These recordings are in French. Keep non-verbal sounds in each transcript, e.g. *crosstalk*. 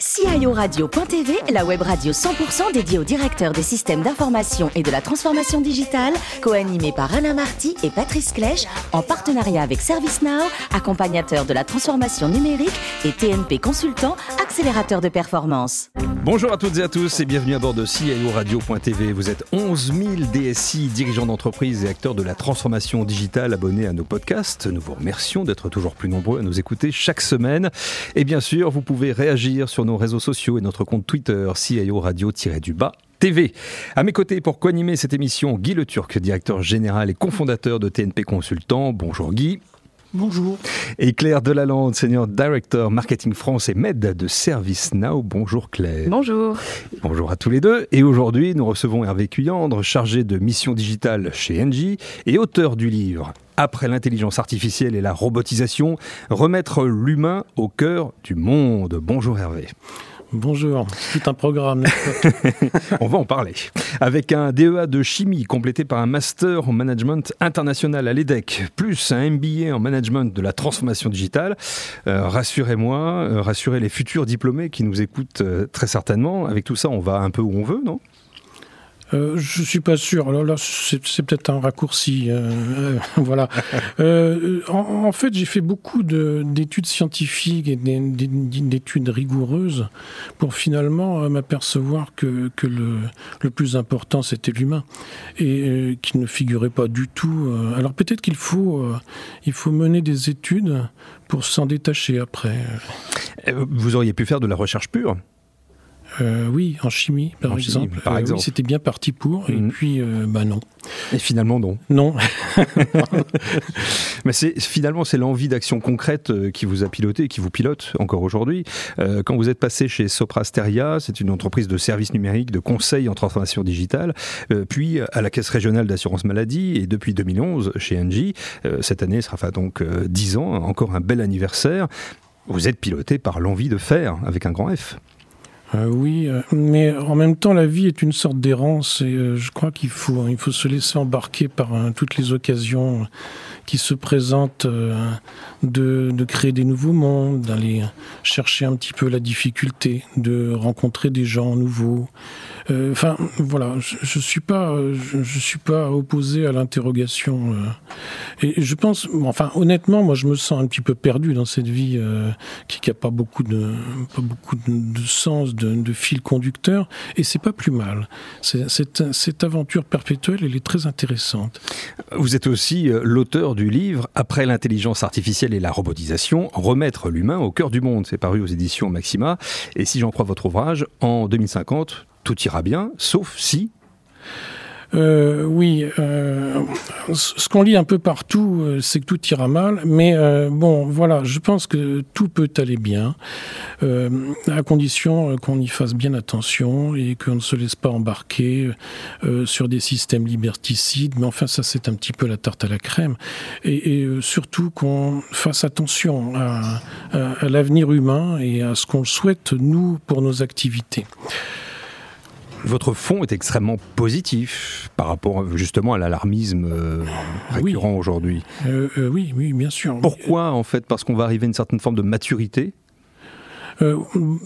CIORadio.tv, la web radio 100% dédiée aux directeurs des systèmes d'information et de la transformation digitale, co-animée par Alain Marty et Patrice Clèche, en partenariat avec ServiceNow, accompagnateur de la transformation numérique et TNP Consultant, accélérateur de performance. Bonjour à toutes et à tous et bienvenue à bord de CIORadio.tv. Vous êtes 11 000 DSI, dirigeants d'entreprise et acteurs de la transformation digitale abonnés à nos podcasts. Nous vous remercions d'être toujours plus nombreux à nous écouter chaque semaine. Et bien sûr, vous pouvez réagir sur nos réseaux sociaux et notre compte Twitter CIO Radio-du-bas TV. À mes côtés pour co-animer cette émission, Guy Le Turc, directeur général et cofondateur de TNP Consultant. Bonjour Guy. Bonjour. Et Claire Delalande, senior director marketing France et MED de ServiceNow. Bonjour Claire. Bonjour. Bonjour à tous les deux. Et aujourd'hui, nous recevons Hervé Cuyandre, chargé de mission digitale chez Engie et auteur du livre après l'intelligence artificielle et la robotisation, remettre l'humain au cœur du monde. Bonjour Hervé. Bonjour, c'est un programme. *laughs* On va en parler. Avec un DEA de chimie complété par un master en management international à l'EDEC, plus un MBA en management de la transformation digitale. Euh, rassurez-moi, euh, rassurez les futurs diplômés qui nous écoutent euh, très certainement. Avec tout ça, on va un peu où on veut, non? Euh, je suis pas sûr. Alors là, c'est peut-être un raccourci. Euh, euh, *laughs* voilà. Euh, en, fait, j'ai fait beaucoup d'études scientifiques et d'études rigoureuses pour finalement m'apercevoir que, que le, le, plus important, c'était l'humain et qui ne figurait pas du tout. alors peut-être qu'il faut, il faut mener des études pour s'en détacher après. Vous auriez pu faire de la recherche pure euh, oui, en chimie, par exemple. par euh, exemple. c'était bien parti pour, et mhm. puis, euh, bah non. Et finalement, non. Non. *laughs* Mais c'est finalement, c'est l'envie d'action concrète qui vous a piloté, qui vous pilote encore aujourd'hui. quand vous êtes passé chez Soprasteria, c'est une entreprise de services numériques, de conseil en transformation digitale, puis à la Caisse régionale d'assurance maladie, et depuis 2011 chez Engie. cette année sera donc 10 ans, encore un bel anniversaire. Vous êtes piloté par l'envie de faire, avec un grand F. Euh, oui, euh, mais en même temps, la vie est une sorte d'errance et euh, je crois qu'il faut, il faut se laisser embarquer par toutes les occasions qui se présentent de, de, créer des nouveaux mondes, d'aller chercher un petit peu la difficulté, de rencontrer des gens nouveaux. Enfin, voilà, je, je suis pas, je, suis pas opposé à l'interrogation. et je pense, enfin, honnêtement, moi, je me sens un petit peu perdu dans cette vie qui n'a pas beaucoup de, pas beaucoup de, sens de, fil conducteur, et c'est pas plus mal. Cette, cette aventure perpétuelle, elle est très intéressante. Vous êtes aussi euh, l'auteur du livre Après l'intelligence artificielle et la robotisation, remettre l'humain au cœur du monde. C'est paru aux éditions Maxima. Et si j'en crois votre ouvrage, en 2050, tout ira bien, sauf si euh, oui, euh, ce qu'on lit un peu partout, euh, c'est que tout ira mal. Mais bon, voilà, je pense que tout peut aller bien, à condition qu'on y fasse bien attention et qu'on ne se laisse pas embarquer sur des systèmes liberticides. Mais enfin, ça, c'est un petit peu la tarte à la crème. Et, surtout qu'on fasse attention à, à, à l'avenir humain et à ce qu'on souhaite, nous, pour nos activités. Votre fond est extrêmement positif par rapport justement à l'alarmisme euh, récurrent oui. aujourd'hui. Euh, euh, oui, oui, bien sûr. Pourquoi en fait? Parce qu'on va arriver à une certaine forme de maturité? Euh,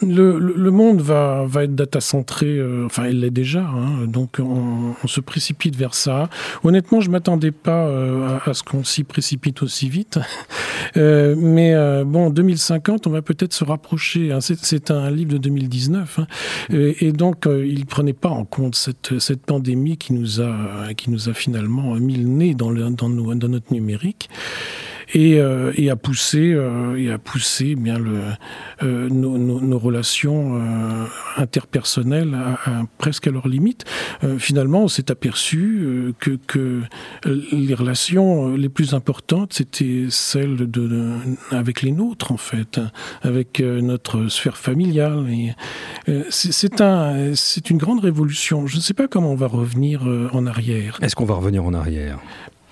le, le, monde va, va être data centré, euh, enfin il l'est déjà, hein, donc on, on, se précipite vers ça. Honnêtement, je m'attendais pas euh, à, ce qu'on s'y précipite aussi vite, *laughs* euh, mais euh, bon, 2050, on va peut-être se rapprocher. Hein, C'est un livre de 2019, hein, et, et, donc il prenait pas en compte cette, cette pandémie qui nous a qui nous a finalement mis le nez dans, le, dans, nos, dans notre numérique et, euh, et à pousser euh, pousser eh bien euh, nos, relations euh, interpersonnelles presque à leur limite. Finalement, on s'est aperçu que, les relations les plus importantes c'était celles avec les nôtres en fait, avec notre sphère familiale. C'est une grande révolution. Je ne sais pas comment on va revenir en arrière. Est-ce qu'on va revenir en arrière?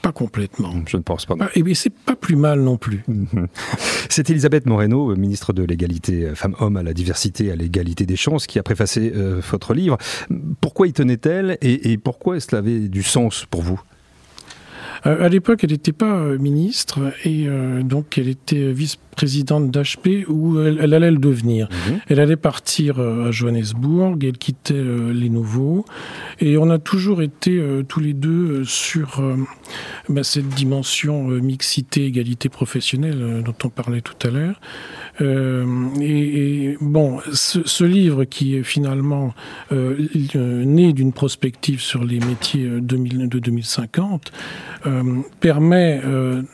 Pas complètement. Je ne pense pas. Ah, et bien, c'est pas plus mal non plus. *laughs* C'est Elisabeth Moreno, ministre de l'égalité euh, femmes-hommes à la diversité, à l'égalité des chances, qui a préfacé euh, votre livre. Pourquoi y tenait-elle et, et pourquoi est-ce avait du sens pour vous? À l'époque, elle n'était pas ministre et donc elle était vice-présidente d'HP où elle, allait le devenir. Mhm. Elle allait partir à Johannesburg, elle quittait les Nouveaux et on a toujours été tous les deux sur bah, cette dimension mixité, égalité professionnelle dont on parlait tout à l'heure. Et, bon, ce, livre qui est finalement né d'une prospective sur les métiers de 2050 permet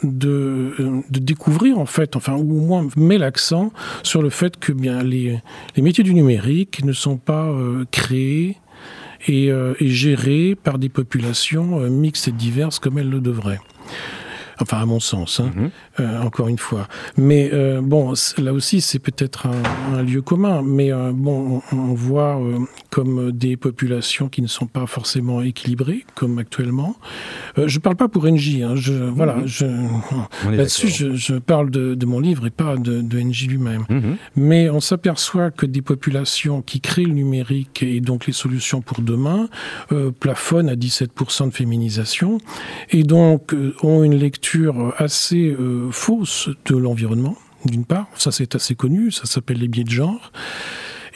de, découvrir en fait, enfin ou au moins met l'accent sur le fait que bien les, métiers du numérique ne sont pas créés et, gérés par des populations mixtes et diverses comme elles le devraient. Enfin, à mon sens, hein, mhm. euh, encore une fois. Mais euh, bon, là aussi, c'est peut-être un, lieu commun. Mais euh, bon, on, voit comme des populations qui ne sont pas forcément équilibrées, comme actuellement. je ne parle pas pour NJ. Hein, je, Voilà, mhm. je, là-dessus, je, parle de, mon livre et pas de, de NJ lui-même. Mhm. Mais on s'aperçoit que des populations qui créent le numérique et donc les solutions pour demain plafonnent à 17% de féminisation et donc ont une lecture assez euh, fausse de l'environnement, d'une part, ça c'est assez connu, ça s'appelle les biais de genre.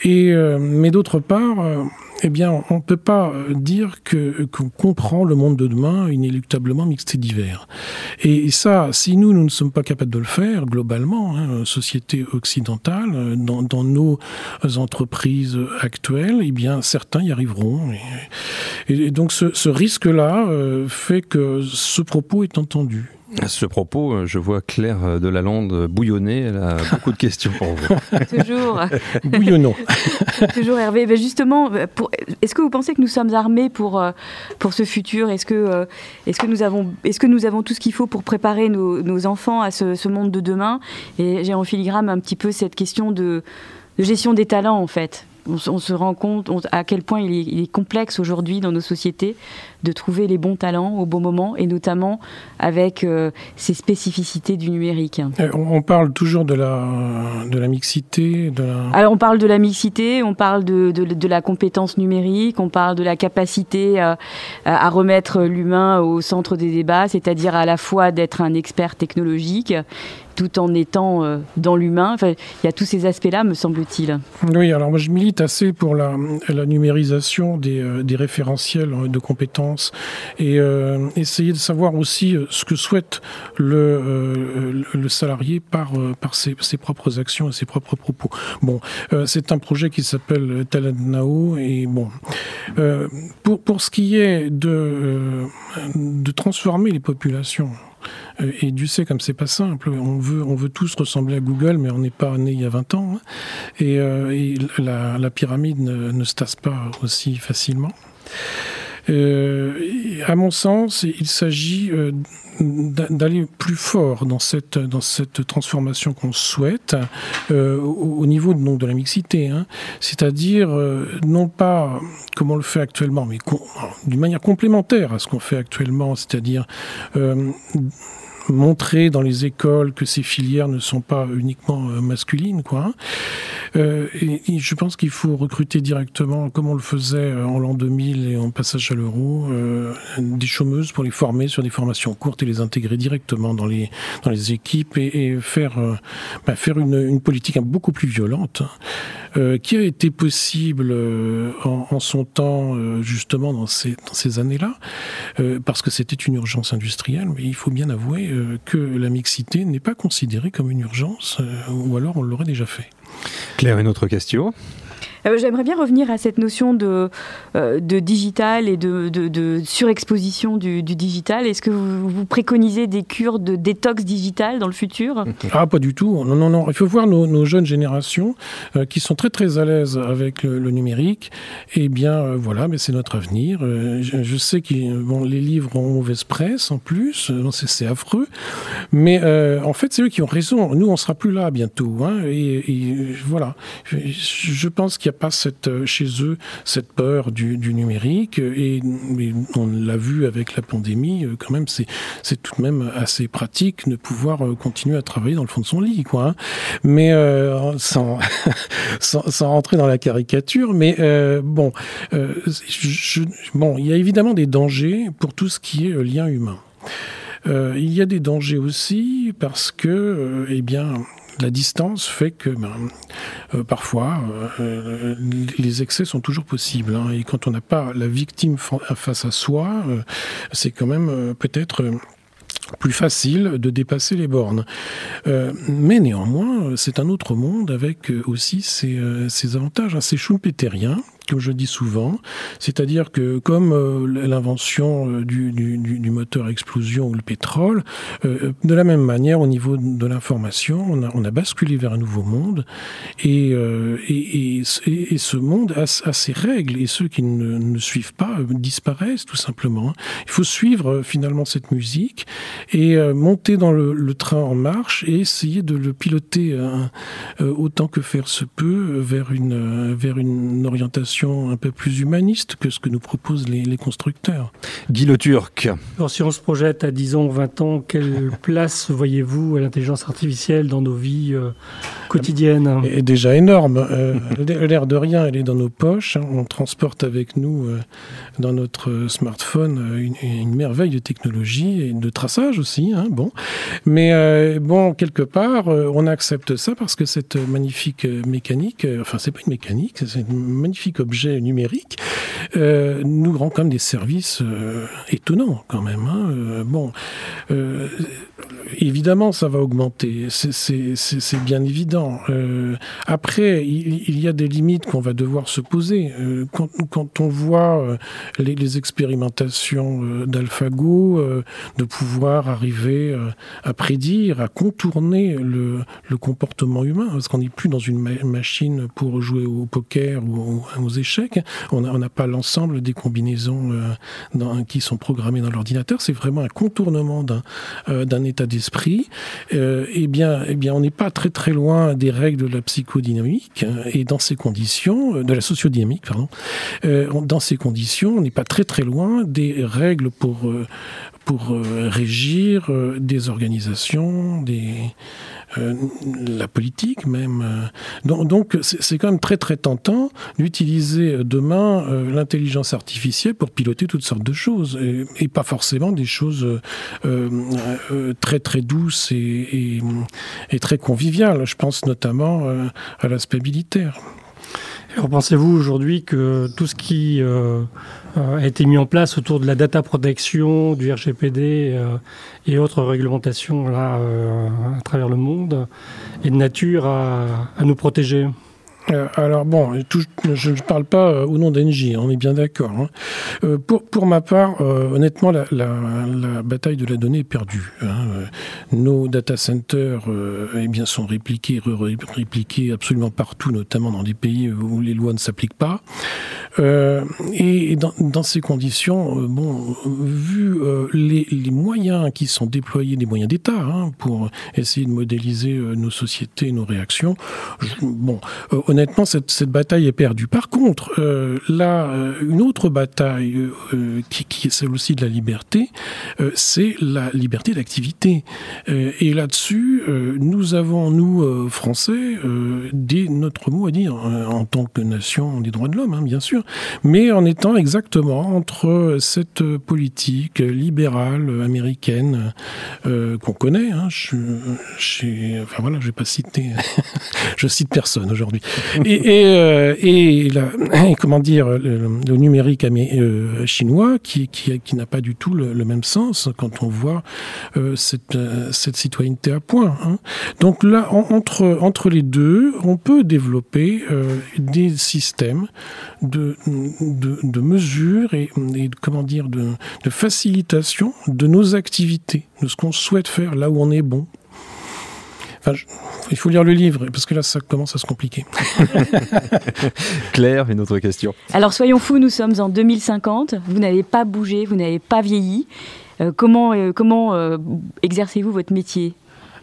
Et, euh, mais d'autre part, euh, eh bien, on ne peut pas dire que qu'on comprend le monde de demain inéluctablement mixte et divers. Et ça, si nous, nous ne sommes pas capables de le faire globalement, hein, société occidentale, dans, dans, nos entreprises actuelles, eh bien, certains y arriveront. Et, et donc, ce, ce risque-là fait que ce propos est entendu. À ce propos, euh, je vois Claire euh, de la Lande bouillonner. Elle a *laughs* beaucoup de questions pour vous. Toujours. Bouillonnons. *laughs* Toujours Hervé. Ben justement, est-ce que vous pensez que nous sommes armés pour, euh, pour ce futur? Est-ce que, est que, nous avons, est que nous avons tout ce qu'il faut pour préparer nos, enfants à ce, monde de demain? Et j'ai en filigrane un petit peu cette question de gestion des talents, en fait. On, se rend compte à quel point il est, complexe aujourd'hui dans nos sociétés de trouver les bons talents au bon moment et notamment avec euh, ces spécificités du numérique. Euh, on parle toujours de la, de la mixité de Alors on parle de la mixité, on parle de, de, la compétence numérique, on parle de la capacité à, à remettre l'humain au centre des débats, c'est-à-dire à la fois d'être un expert technologique tout en étant euh, dans l'humain. Enfin, il y a tous ces aspects-là, me semble-t-il. Oui, alors moi je milite assez pour la, la numérisation des, euh, des, référentiels de compétences et euh, essayer de savoir aussi ce que souhaite le, le salarié par, ses, propres actions et ses propres propos. Bon, c'est un projet qui s'appelle Now et bon, pour, ce qui est de, transformer les populations, euh, et Dieu sait comme c'est pas simple. On veut, tous ressembler à Google, mais on n'est pas né il y a 20 ans. Hein. Et, euh, la, pyramide ne, se tasse pas aussi facilement. Euh, à mon sens, il s'agit d'aller plus fort dans cette, dans cette transformation qu'on souhaite au, niveau de, de la mixité. Hein. C'est-à-dire, non pas comme on le fait actuellement, mais d'une manière complémentaire à ce qu'on fait actuellement, c'est-à-dire montrer dans les écoles que ces filières ne sont pas uniquement euh, masculines, quoi. Euh, et, je pense qu'il faut recruter directement, comme on le faisait euh, en l'an 2000 et en passage à l'euro, des chômeuses pour les former sur des formations courtes et les intégrer directement dans les dans les équipes et, faire bah, faire une, une, politique beaucoup plus violente, hein, qui a été possible en, en, son temps justement dans ces dans ces années-là, parce que c'était une urgence industrielle. Mais il faut bien avouer euh, que la mixité n'est pas considérée comme une urgence, euh, ou alors on l'aurait déjà fait. Claire, une autre question? Euh, j'aimerais bien revenir à cette notion de, euh, de digital et de, de, surexposition du, digital. Est-ce que vous, préconisez des cures de détox digital dans le futur? Ah, pas du tout. Non, non, non. Il faut voir nos, jeunes générations euh, qui sont très, très à l'aise avec le, numérique. Eh bien, voilà, mais c'est notre avenir. Je, sais que bon, les livres ont mauvaise presse en plus. c'est affreux. Mais en fait, c'est eux qui ont raison. Nous, on sera plus là bientôt. Hein, et, et, voilà. Je, je pense qu'il y a pas cette, euh, chez eux cette peur du, numérique. Et, on l'a vu avec la pandémie, euh, quand même, c'est, tout de même assez pratique de pouvoir euh, continuer à travailler dans le fond de son lit, quoi. Hein. Mais *laughs* sans, sans, rentrer dans la caricature, mais bon, bon, il y a évidemment des dangers pour tout ce qui est lien humain. il y a des dangers aussi parce que, eh bien, la distance fait que ben, euh, parfois euh, les excès sont toujours possibles. Hein. et quand on n'a pas la victime face à soi, euh, c'est quand même peut-être plus facile de dépasser les bornes. mais néanmoins, c'est un autre monde avec aussi ses, avantages. Hein. C'est Schumpeterien, comme je dis souvent. C'est-à-dire que comme euh, l'invention euh, du, moteur explosion ou le pétrole, euh, de la même manière, au niveau de l'information, on a, basculé vers un nouveau monde. Et, et, ce monde a, ses règles. Et ceux qui ne, suivent pas disparaissent tout simplement. Il faut suivre finalement cette musique et monter dans le, train en marche et essayer de le piloter autant que faire se peut vers une, vers une orientation un peu plus humaniste que ce que nous proposent les, constructeurs. Guy Le Turc. Alors, si on se projette à 10 ans, 20 ans, quelle *laughs* place voyez-vous à l'intelligence artificielle dans nos vies euh, quotidiennes? Est déjà énorme. Euh, l'air de rien, elle est dans nos poches. On transporte avec nous euh, dans notre smartphone une, merveille de technologie et de traçage aussi. Hein, bon. Mais bon, quelque part, on accepte ça parce que cette magnifique mécanique, enfin, c'est pas une mécanique, c'est une magnifique objet numérique, euh, nous rend quand même des services euh, étonnants quand même. Hein. Euh, bon, évidemment, ça va augmenter, c'est bien évident. après, il, y a des limites qu'on va devoir se poser. Quand, quand, on voit les, les expérimentations d'AlphaGo, de pouvoir arriver à prédire, à contourner le, comportement humain, parce qu'on n'est plus dans une machine pour jouer au poker ou aux échecs. On n'a pas l'ensemble des combinaisons euh, qui sont programmées dans l'ordinateur. C'est vraiment un contournement d'un euh, d'esprit. Euh, eh bien, eh bien, on n'est pas très très loin des règles de la psychodynamique. Et dans ces conditions, de la sociodynamique, pardon. dans ces conditions, on n'est pas très très loin des règles pour pour régir des organisations, des euh, la politique même. Euh. Donc c'est quand même très très tentant d'utiliser demain euh, l'intelligence artificielle pour piloter toutes sortes de choses et, pas forcément des choses très très douces et, et, très conviviales. Je pense notamment à l'aspect militaire. Alors pensez-vous aujourd'hui que tout ce qui euh, a été mis en place autour de la data protection, du RGPD euh, et autres réglementations là, euh, à travers le monde, est de nature à nous protéger? Euh, alors bon, je ne parle pas euh, au nom d'Engie, on est bien d'accord. Hein. Euh, pour, pour ma part, honnêtement, la, bataille de la donnée est perdue. Hein. Nos data centers eh bien, sont répliqués, répliqués absolument partout, notamment dans des pays où les lois ne s'appliquent pas. Et dans, ces conditions, bon, vu les, moyens qui sont déployés, les moyens d'État, hein, pour essayer de modéliser nos sociétés, nos réactions, bon, honnêtement, cette, bataille est perdue. Par contre, euh, là, euh, une autre bataille euh, qui, est celle aussi de la liberté, c'est la liberté d'activité. et là-dessus, nous avons, nous, Français, des, notre mot à dire en tant que nation des droits de l'homme, hein, bien sûr, mais en étant exactement entre cette politique libérale américaine qu'on connaît. Hein, je, enfin voilà, je *laughs* je cite personne aujourd'hui et, euh, comment dire, le, numérique euh, chinois qui, n'a pas du tout le, même sens quand on voit euh, cette, cette citoyenneté à point. Hein. Donc là, entre, entre les deux, on peut développer des systèmes de, de, de mesures et, et, comment dire, de, de facilitation de nos activités, de ce qu'on souhaite faire là où on est bon il faut lire le livre, parce que là, ça commence à se compliquer. *laughs* Claire, une autre question. Alors, soyons fous, nous sommes en 2050. Vous n'avez pas bougé, vous n'avez pas vieilli. Euh, comment euh, comment euh, exercez-vous votre métier?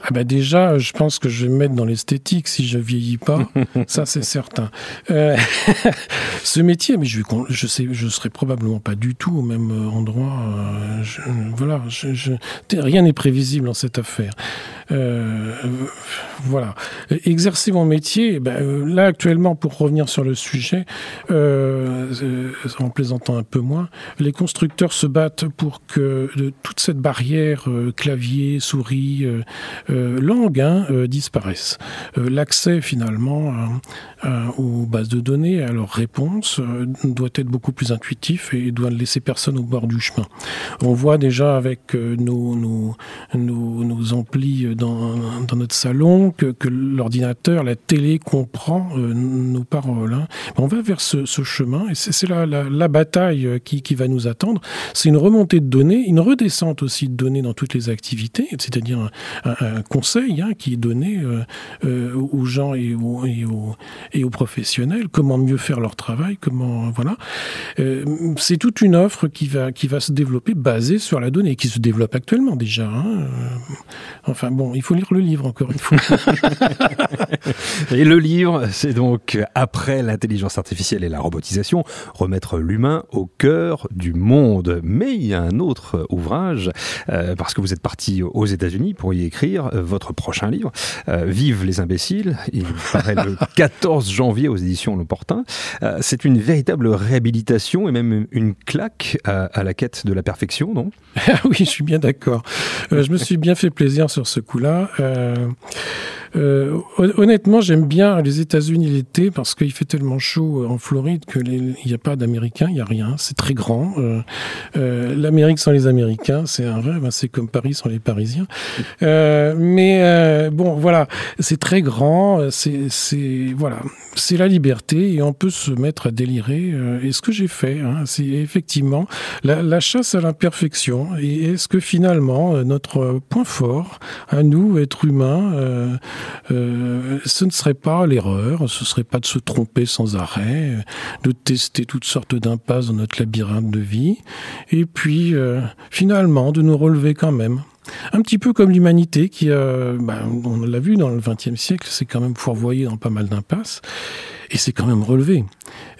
Ah bah déjà, je pense que je vais me mettre dans l'esthétique si je vieillis pas. *laughs* Ça, c'est certain. Euh, *laughs* ce métier, mais je, je sais, je serai probablement pas du tout au même endroit. Euh, je, voilà, je, rien n'est prévisible dans cette affaire. Euh, voilà. Exercer mon métier, eh ben, euh, là actuellement, pour revenir sur le sujet, euh, en plaisantant un peu moins, les constructeurs se battent pour que toute cette barrière clavier, souris, langue hein, disparaisse. L'accès finalement aux bases de données, à leurs réponses, doit être beaucoup plus intuitif et doit ne laisser personne au bord du chemin. On voit déjà avec nos amplis dans, notre salon, que, l'ordinateur, la télé comprend euh, nos paroles. Hein. On va vers ce, chemin et c'est la, la, bataille euh, qui, qui, va nous attendre. C'est une remontée de données, une redescente aussi de données dans toutes les activités, c'est-à-dire un, conseil hein, qui est donné euh, aux gens et aux, et, aux, et aux, professionnels, comment mieux faire leur travail, comment voilà. c'est toute une offre qui va qui va se développer basée sur la donnée, qui se développe actuellement déjà. Hein. Enfin bon, il faut lire le livre encore une fois. *laughs* *laughs* et le livre, c'est donc après l'intelligence artificielle et la robotisation, remettre l'humain au cœur du monde. Mais il y a un autre ouvrage, euh, parce que vous êtes parti aux États-Unis pour y écrire euh, votre prochain livre, euh, Vive les imbéciles. Il paraît le *laughs* 14 janvier aux éditions L'Opportun. c'est une véritable réhabilitation et même une claque à, à la quête de la perfection, non? *laughs* Oui, je suis bien d'accord. je me suis bien fait plaisir sur ce coup-là. Euh, euh, honnêtement, j'aime bien les États-Unis l'été parce qu'il fait tellement chaud en Floride qu'il n'y a pas d'Américains, il n'y a rien. C'est très grand. Euh, euh, L'Amérique sans les Américains, c'est un rêve. Hein, c'est comme Paris sans les Parisiens. Euh, mais euh, bon, voilà, c'est très grand. C'est voilà, c'est la liberté et on peut se mettre à délirer. et ce que j'ai fait, hein, c'est effectivement la, la, chasse à l'imperfection. Et est-ce que finalement notre point fort à nous, êtres humains, euh, ce ne serait pas l'erreur, ce serait pas de se tromper sans arrêt, de tester toutes sortes d'impasses dans notre labyrinthe de vie, et puis euh, finalement de nous relever quand même. Un petit peu comme l'humanité qui, bah, on l'a vu dans le XXe siècle, c'est quand même fourvoyé dans pas mal d'impasses et c'est quand même relevé.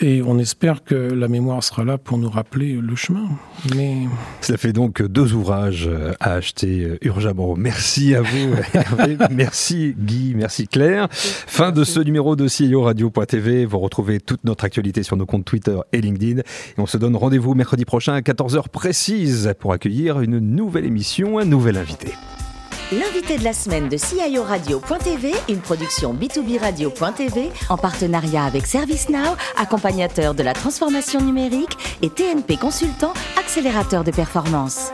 Et on espère que la mémoire sera là pour nous rappeler le chemin. Mais... Ça fait donc deux ouvrages à acheter urgemment. Merci à vous, *laughs* Hervé. merci Guy, merci Claire. Fin de ce numéro de CIO Radio.tv. Vous retrouvez toute notre actualité sur nos comptes Twitter et LinkedIn. Et on se donne rendez-vous mercredi prochain à 14h précise pour accueillir une nouvelle émission, un nouvel invité. L'invité de la semaine de CIO Radio.tv, une production B2B Radio.tv en partenariat avec ServiceNow, accompagnateur de la transformation numérique et TNP Consultant, accélérateur de performance.